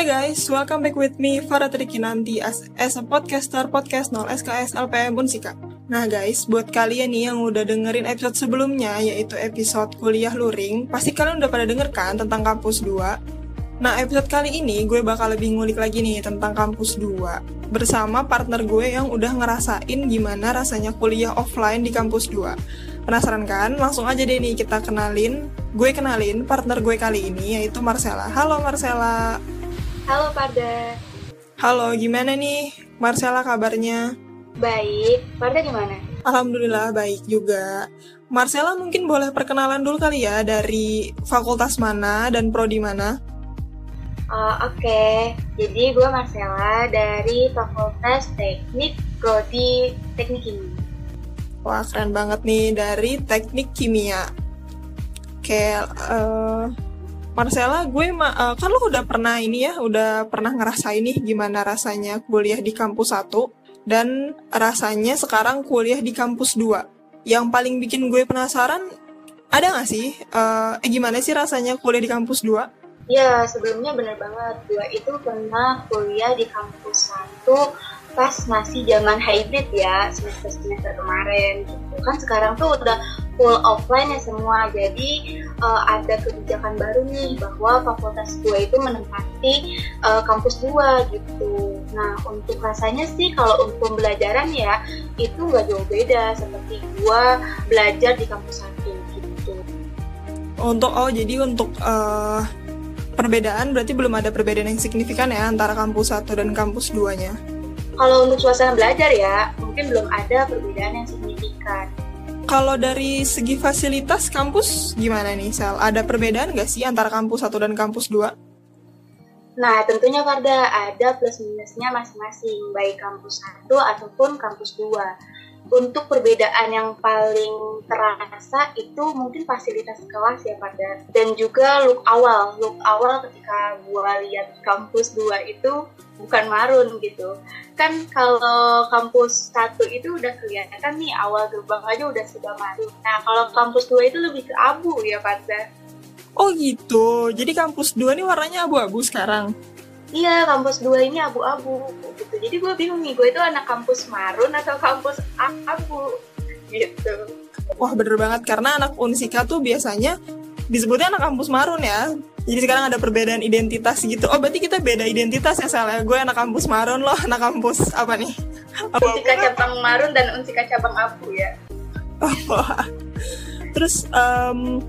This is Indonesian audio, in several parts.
Hai guys, welcome back with me Farah Trikinanti as, as a podcaster podcast 0 SKS LPM Unsika. Nah guys, buat kalian nih yang udah dengerin episode sebelumnya yaitu episode kuliah luring, pasti kalian udah pada denger kan tentang kampus 2. Nah episode kali ini gue bakal lebih ngulik lagi nih tentang kampus 2 bersama partner gue yang udah ngerasain gimana rasanya kuliah offline di kampus 2. Penasaran kan? Langsung aja deh nih kita kenalin. Gue kenalin partner gue kali ini yaitu Marcella. Halo Marcella. Halo pada. Halo, gimana nih Marcella kabarnya? Baik, Pada gimana? Alhamdulillah baik juga. Marcella mungkin boleh perkenalan dulu kali ya dari fakultas mana dan prodi mana? Uh, Oke, okay. jadi gue Marcella dari Fakultas Teknik Prodi Teknik Kimia. Wah keren banget nih dari Teknik Kimia. Oke, uh, Marcella, gue ma uh, kan lo udah pernah ini ya, udah pernah ngerasain nih gimana rasanya kuliah di kampus 1 dan rasanya sekarang kuliah di kampus 2. Yang paling bikin gue penasaran ada gak sih uh, eh gimana sih rasanya kuliah di kampus 2? Ya, sebelumnya bener banget. Gue itu pernah kuliah di kampus 1 pas masih zaman hybrid ya semester semester kemarin gitu kan sekarang tuh udah full offline ya semua. Jadi uh, ada kebijakan baru nih bahwa fakultas gue itu menempati uh, kampus dua gitu. Nah untuk rasanya sih kalau untuk pembelajaran ya itu nggak jauh beda seperti gue belajar di kampus satu gitu. Untuk oh jadi untuk uh, perbedaan berarti belum ada perbedaan yang signifikan ya antara kampus satu dan kampus duanya? Kalau untuk suasana belajar ya, mungkin belum ada perbedaan yang signifikan. Kalau dari segi fasilitas kampus gimana nih Sel? Ada perbedaan nggak sih antara kampus 1 dan kampus 2? Nah, tentunya Farda ada plus minusnya masing-masing, baik kampus 1 ataupun kampus 2 untuk perbedaan yang paling terasa itu mungkin fasilitas kelas ya pada dan juga look awal. Look awal ketika gua lihat kampus 2 itu bukan marun gitu. Kan kalau kampus satu itu udah kelihatan nih awal gerbang aja udah sudah marun. Nah kalau kampus 2 itu lebih ke abu ya pada oh gitu. Jadi kampus 2 ini warnanya abu-abu sekarang iya kampus 2 ini abu-abu gitu. Jadi gue bingung nih gue itu anak kampus marun atau kampus abu gitu. Wah bener banget karena anak unsika tuh biasanya disebutnya anak kampus marun ya. Jadi sekarang ada perbedaan identitas gitu. Oh berarti kita beda identitas ya salah gue anak kampus marun loh anak kampus apa nih? Apa unsika cabang marun dan unsika cabang abu ya. Terus um,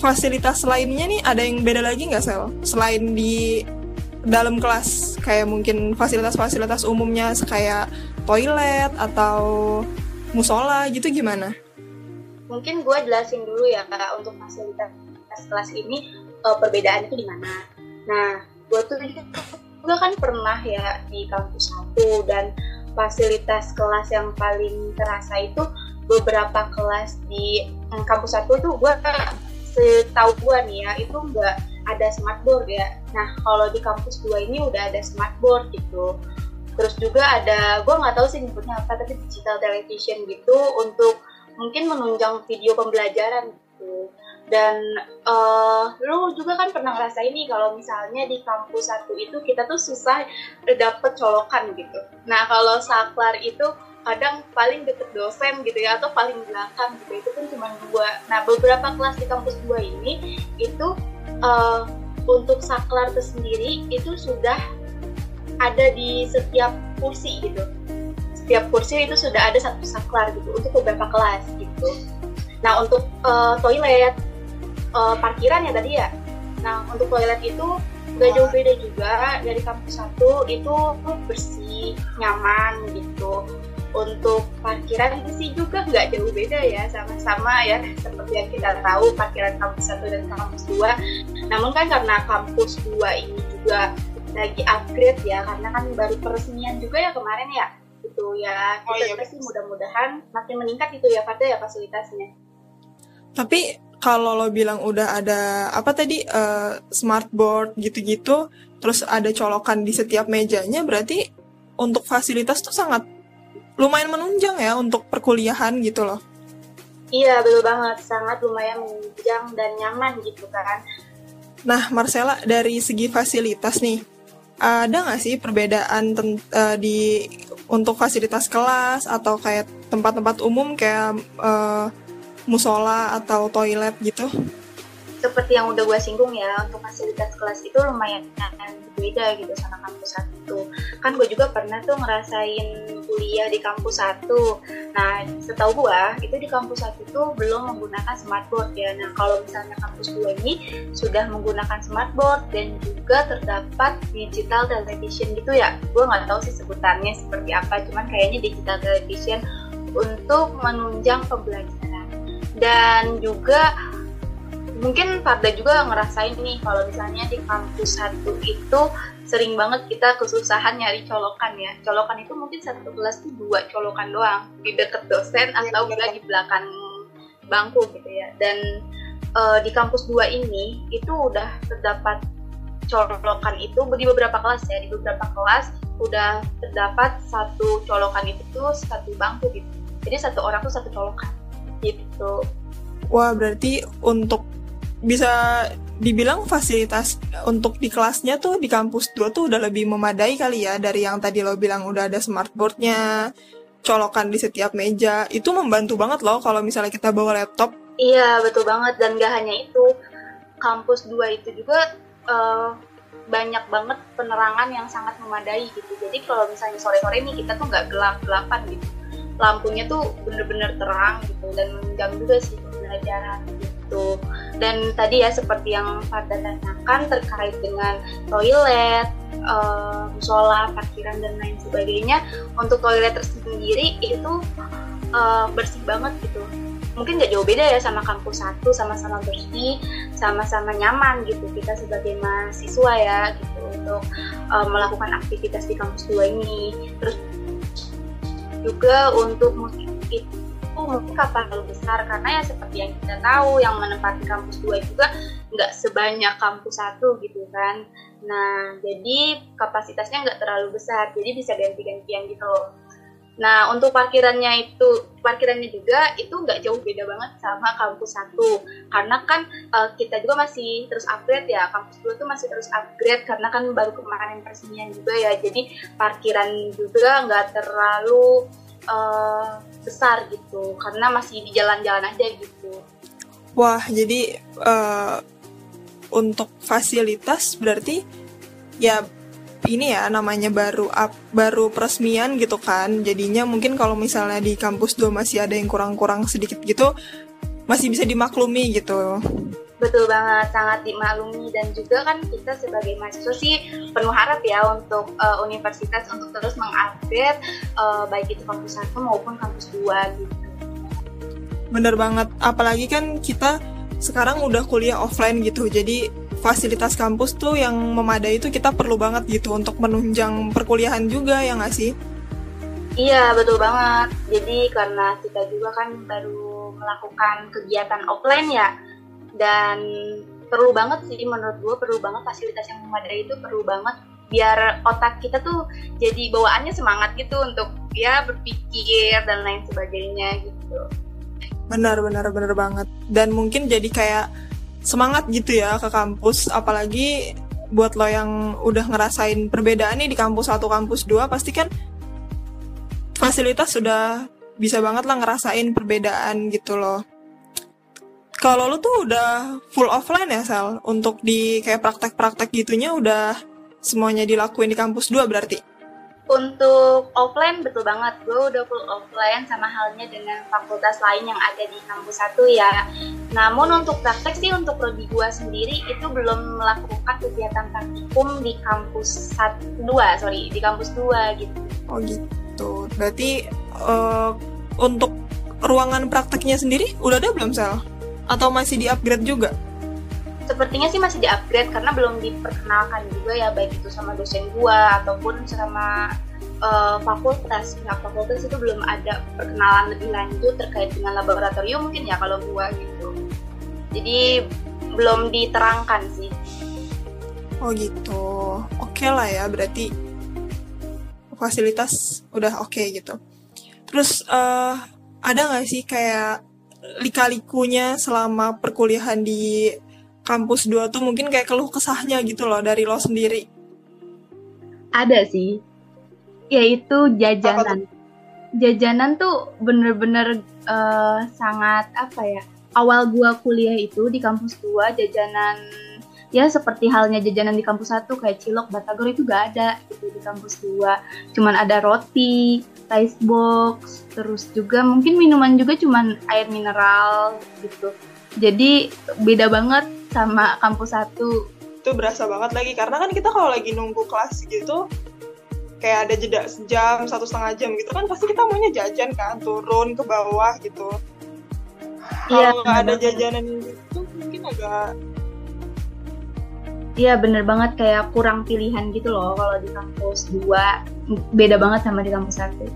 fasilitas lainnya nih ada yang beda lagi nggak sel? Selain di dalam kelas kayak mungkin fasilitas-fasilitas umumnya kayak toilet atau musola gitu gimana? Mungkin gue jelasin dulu ya kak untuk fasilitas kelas ini uh, perbedaan itu di mana. Nah, gue tuh juga kan pernah ya di kampus satu dan fasilitas kelas yang paling terasa itu beberapa kelas di mm, kampus satu tuh gue setahu gue nih ya itu enggak ada smartboard ya. Nah kalau di kampus 2 ini udah ada smartboard gitu. Terus juga ada, gue nggak tahu sih nyebutnya apa, tapi digital television gitu untuk mungkin menunjang video pembelajaran gitu. Dan uh, lu juga kan pernah ngerasain nih kalau misalnya di kampus satu itu kita tuh susah dapet colokan gitu. Nah kalau saklar itu kadang paling deket dosen gitu ya atau paling belakang gitu itu kan cuma dua nah beberapa kelas di kampus dua ini itu uh, untuk saklar tersendiri itu sudah ada di setiap kursi gitu. Setiap kursi itu sudah ada satu saklar gitu untuk beberapa kelas gitu. Nah untuk uh, toilet uh, parkiran ya tadi ya. Nah untuk toilet itu gak jauh beda juga. Dari kampus satu itu bersih nyaman gitu untuk parkiran itu sih juga nggak jauh beda ya sama-sama ya. Seperti yang kita tahu parkiran kampus satu dan kampus dua. Namun kan karena kampus dua ini juga lagi upgrade ya karena kan baru peresmian juga ya kemarin ya itu ya. Kita oh, iya. sih mudah-mudahan makin meningkat itu ya pada ya fasilitasnya. Tapi kalau lo bilang udah ada apa tadi uh, smartboard gitu-gitu terus ada colokan di setiap mejanya berarti untuk fasilitas tuh sangat lumayan menunjang ya untuk perkuliahan gitu loh. Iya betul banget, sangat lumayan menunjang dan nyaman gitu kan. Nah Marcella dari segi fasilitas nih, ada nggak sih perbedaan uh, di untuk fasilitas kelas atau kayak tempat-tempat umum kayak uh, musola atau toilet gitu? Seperti yang udah gue singgung ya untuk fasilitas kelas itu lumayan berbeda gitu sama kampus satu. Kan gue juga pernah tuh ngerasain kuliah di kampus satu. Nah setahu gue itu di kampus satu tuh belum menggunakan smartboard ya. Nah kalau misalnya kampus dua ini sudah menggunakan smartboard dan juga terdapat digital television gitu ya. Gue nggak tahu sih sebutannya seperti apa cuman kayaknya digital television untuk menunjang pembelajaran. Dan juga mungkin Farda juga ngerasain nih kalau misalnya di kampus satu itu sering banget kita kesusahan nyari colokan ya. Colokan itu mungkin satu kelas tuh dua colokan doang di deket dosen iya, atau enggak di belakang bangku gitu ya. Dan uh, di kampus dua ini itu udah terdapat colokan itu di beberapa kelas ya. Di beberapa kelas udah terdapat satu colokan itu tuh satu bangku gitu. Jadi satu orang tuh satu colokan gitu. Wah berarti untuk bisa dibilang fasilitas untuk di kelasnya tuh di kampus 2 tuh udah lebih memadai kali ya dari yang tadi lo bilang udah ada smartboardnya, colokan di setiap meja. Itu membantu banget loh kalau misalnya kita bawa laptop. Iya, betul banget. Dan gak hanya itu, kampus 2 itu juga uh, banyak banget penerangan yang sangat memadai gitu. Jadi kalau misalnya sore-sore nih kita tuh nggak gelap-gelapan gitu. Lampunya tuh bener-bener terang gitu dan menunjang juga sih pembelajaran gitu. Dan tadi ya seperti yang Farda tanyakan terkait dengan toilet, uh, musola, parkiran dan lain sebagainya. Untuk toilet tersendiri itu uh, bersih banget gitu. Mungkin nggak jauh beda ya sama kampus satu, sama-sama bersih, sama-sama nyaman gitu kita sebagai mahasiswa ya gitu untuk uh, melakukan aktivitas di kampus dua ini. Terus juga untuk musik mungkin kapal besar. Karena ya seperti yang kita tahu yang menempati kampus dua juga nggak sebanyak kampus satu gitu kan. Nah jadi kapasitasnya nggak terlalu besar. Jadi bisa ganti-gantian gitu loh. Nah untuk parkirannya itu parkirannya juga itu nggak jauh beda banget sama kampus satu. Karena kan uh, kita juga masih terus upgrade ya. Kampus dua tuh masih terus upgrade karena kan baru kemarin peresmian juga ya. Jadi parkiran juga nggak terlalu uh, besar gitu karena masih di jalan-jalan aja gitu. Wah, jadi uh, untuk fasilitas berarti ya ini ya namanya baru up, baru peresmian gitu kan. Jadinya mungkin kalau misalnya di kampus 2 masih ada yang kurang-kurang sedikit gitu masih bisa dimaklumi gitu. Betul banget, sangat dimaklumi dan juga kan kita sebagai mahasiswa sih penuh harap ya untuk uh, universitas untuk terus mengupdate uh, baik itu kampus satu maupun kampus dua gitu. Bener banget, apalagi kan kita sekarang udah kuliah offline gitu, jadi fasilitas kampus tuh yang memadai itu kita perlu banget gitu untuk menunjang perkuliahan juga ya nggak sih? Iya betul banget. Jadi karena kita juga kan baru melakukan kegiatan offline ya, dan perlu banget sih menurut gue perlu banget fasilitas yang memadai itu perlu banget. Biar otak kita tuh jadi bawaannya semangat gitu untuk ya berpikir dan lain sebagainya gitu. Benar benar benar banget. Dan mungkin jadi kayak semangat gitu ya ke kampus. Apalagi buat lo yang udah ngerasain perbedaan nih di kampus satu kampus dua pasti kan fasilitas sudah bisa banget lah ngerasain perbedaan gitu loh kalau lu tuh udah full offline ya Sel? Untuk di kayak praktek-praktek gitunya udah semuanya dilakuin di kampus dua berarti? Untuk offline betul banget. Gue udah full offline sama halnya dengan fakultas lain yang ada di kampus satu ya. Namun untuk praktek sih untuk prodi gue sendiri itu belum melakukan kegiatan praktikum di kampus satu dua sorry di kampus dua gitu. Oh gitu. Berarti uh, untuk ruangan prakteknya sendiri udah ada belum Sel? Atau masih di-upgrade juga? Sepertinya sih masih di-upgrade karena belum diperkenalkan juga ya baik itu sama dosen gua ataupun sama uh, fakultas. Pihak fakultas itu belum ada perkenalan lebih lanjut terkait dengan laboratorium mungkin ya kalau gua gitu. Jadi belum diterangkan sih. Oh gitu. Oke okay lah ya berarti fasilitas udah oke okay gitu. Terus uh, ada nggak sih kayak lika-likunya selama perkuliahan di kampus 2 tuh mungkin kayak keluh kesahnya gitu loh dari lo sendiri. Ada sih, yaitu jajanan. Jajanan tuh bener-bener uh, sangat apa ya? Awal gua kuliah itu di kampus gua jajanan ya seperti halnya jajanan di kampus satu kayak cilok, batagor itu gak ada gitu di kampus dua. Cuman ada roti, ice box, terus juga mungkin minuman juga cuman air mineral gitu. Jadi beda banget sama kampus satu. Itu berasa banget lagi karena kan kita kalau lagi nunggu kelas gitu kayak ada jeda sejam satu setengah jam gitu kan pasti kita maunya jajan kan turun ke bawah gitu. Iya, kalau nggak ada jajanan itu mungkin agak Iya bener banget kayak kurang pilihan gitu loh kalau di kampus 2 beda banget sama di kampus satu.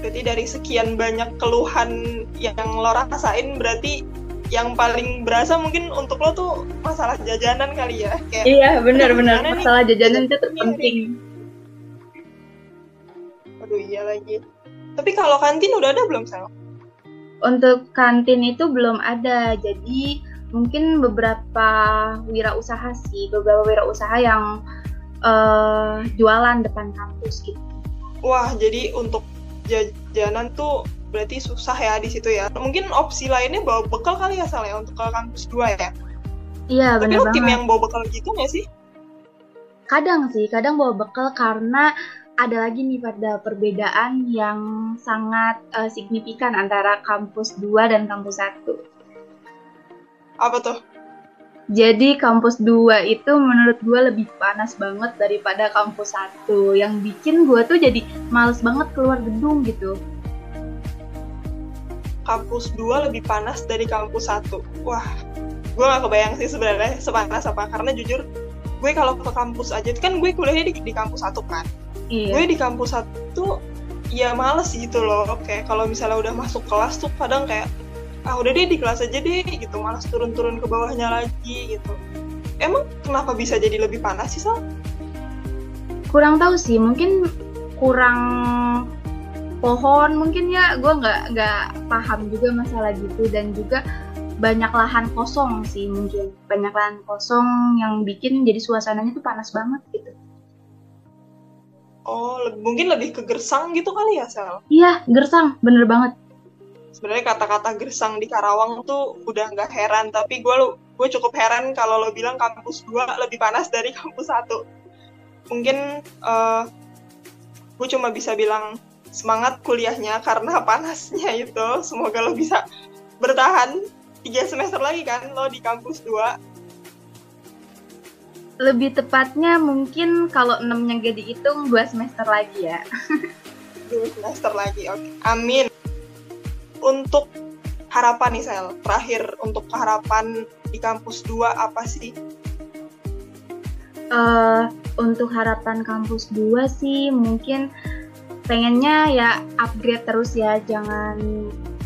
Berarti dari sekian banyak keluhan yang lo rasain berarti yang paling berasa mungkin untuk lo tuh masalah jajanan kali ya? Kayak iya benar-benar masalah jajanan itu terpenting. Aduh iya lagi. Tapi kalau kantin udah ada belum sel? Untuk kantin itu belum ada. Jadi mungkin beberapa wirausaha sih beberapa wirausaha yang uh, jualan depan kampus gitu wah jadi untuk jajanan tuh berarti susah ya di situ ya. Mungkin opsi lainnya bawa bekal kali ya Sal ya untuk ke kampus 2 ya. Iya benar banget. tim yang bawa bekal gitu nggak sih? Kadang sih, kadang bawa bekal karena ada lagi nih pada perbedaan yang sangat uh, signifikan antara kampus 2 dan kampus 1. Apa tuh? Jadi kampus 2 itu menurut gue lebih panas banget daripada kampus 1 Yang bikin gue tuh jadi males banget keluar gedung gitu. Kampus 2 lebih panas dari kampus 1 wah gue gak kebayang sih sebenarnya sepanas apa. Karena jujur gue kalau ke kampus aja kan gue kuliahnya di, di kampus satu kan? Iya. gue di kampus satu ya males gitu loh. Kayak kalau misalnya udah masuk kelas tuh kadang kayak ah udah deh di kelas aja deh gitu. Malas turun-turun ke bawahnya lagi gitu. Emang kenapa bisa jadi lebih panas sih Sal? kurang tahu sih mungkin kurang pohon mungkin ya. Gue nggak nggak paham juga masalah gitu. Dan juga banyak lahan kosong sih mungkin. Banyak lahan kosong yang bikin jadi suasananya tuh panas banget gitu. Oh le mungkin lebih ke gersang gitu kali ya sel iya gersang. Bener banget sebenarnya kata-kata gersang di Karawang tuh udah nggak heran tapi gue gue cukup heran kalau lo bilang kampus 2 lebih panas dari kampus satu. Mungkin uh, gue cuma bisa bilang semangat kuliahnya karena panasnya itu. Semoga lo bisa bertahan tiga semester lagi kan lo di kampus 2 lebih tepatnya mungkin kalau enamnya gak dihitung dua semester lagi ya. Dua semester lagi oke. Okay. amin untuk harapan nih Sel terakhir untuk harapan di kampus 2 apa sih? Uh, untuk harapan kampus 2 sih mungkin pengennya ya upgrade terus ya jangan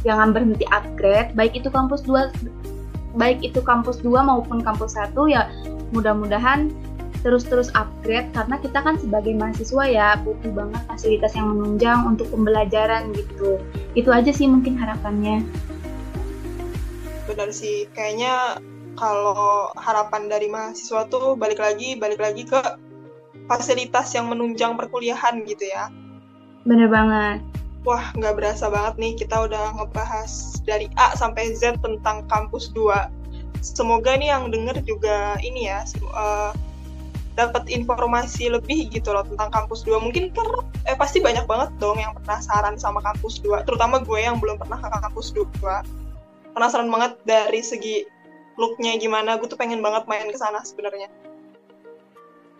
jangan berhenti upgrade. Baik itu kampus 2 baik itu kampus 2 maupun kampus 1 ya mudah-mudahan terus-terus upgrade karena kita kan sebagai mahasiswa ya butuh banget fasilitas yang menunjang untuk pembelajaran gitu itu aja sih mungkin harapannya benar sih kayaknya kalau harapan dari mahasiswa tuh balik lagi balik lagi ke fasilitas yang menunjang perkuliahan gitu ya Bener banget. Wah, nggak berasa banget nih kita udah ngebahas dari A sampai Z tentang kampus 2. Semoga nih yang denger juga ini ya, uh, dapat informasi lebih gitu loh tentang kampus 2. Mungkin karena eh, pasti banyak banget dong yang penasaran sama kampus 2, terutama gue yang belum pernah ke kampus 2. Penasaran banget dari segi looknya gimana, gue tuh pengen banget main ke sana sebenarnya.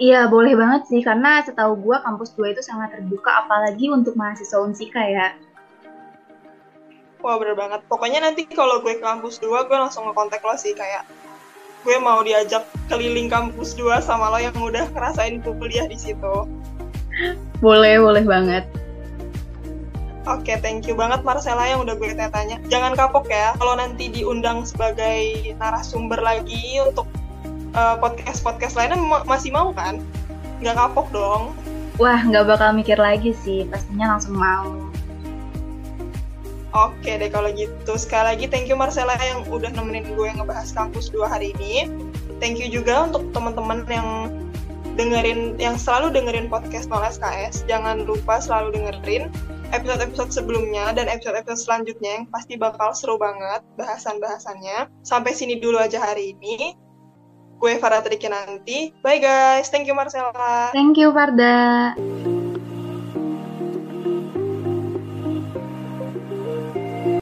Iya, boleh banget sih, karena setahu gue kampus 2 itu sangat terbuka, apalagi untuk mahasiswa Unsika ya. Wah, bener banget. Pokoknya nanti kalau gue ke kampus 2, gue langsung ngekontak lo sih, kayak gue mau diajak keliling kampus 2 sama lo yang udah ngerasain kuliah di situ. Boleh, boleh banget. Oke, okay, thank you banget Marcella yang udah gue tanya. Jangan kapok ya, kalau nanti diundang sebagai narasumber lagi untuk uh, podcast podcast lainnya ma masih mau kan nggak kapok dong wah nggak bakal mikir lagi sih pastinya langsung mau Oke deh kalau gitu. Sekali lagi thank you Marcella yang udah nemenin gue ngebahas kampus dua hari ini. Thank you juga untuk teman-teman yang dengerin yang selalu dengerin podcast Nol SKS. Jangan lupa selalu dengerin episode-episode sebelumnya dan episode-episode selanjutnya yang pasti bakal seru banget bahasan-bahasannya. Sampai sini dulu aja hari ini. Gue Farah Triki nanti. Bye guys. Thank you Marcella. Thank you Farda.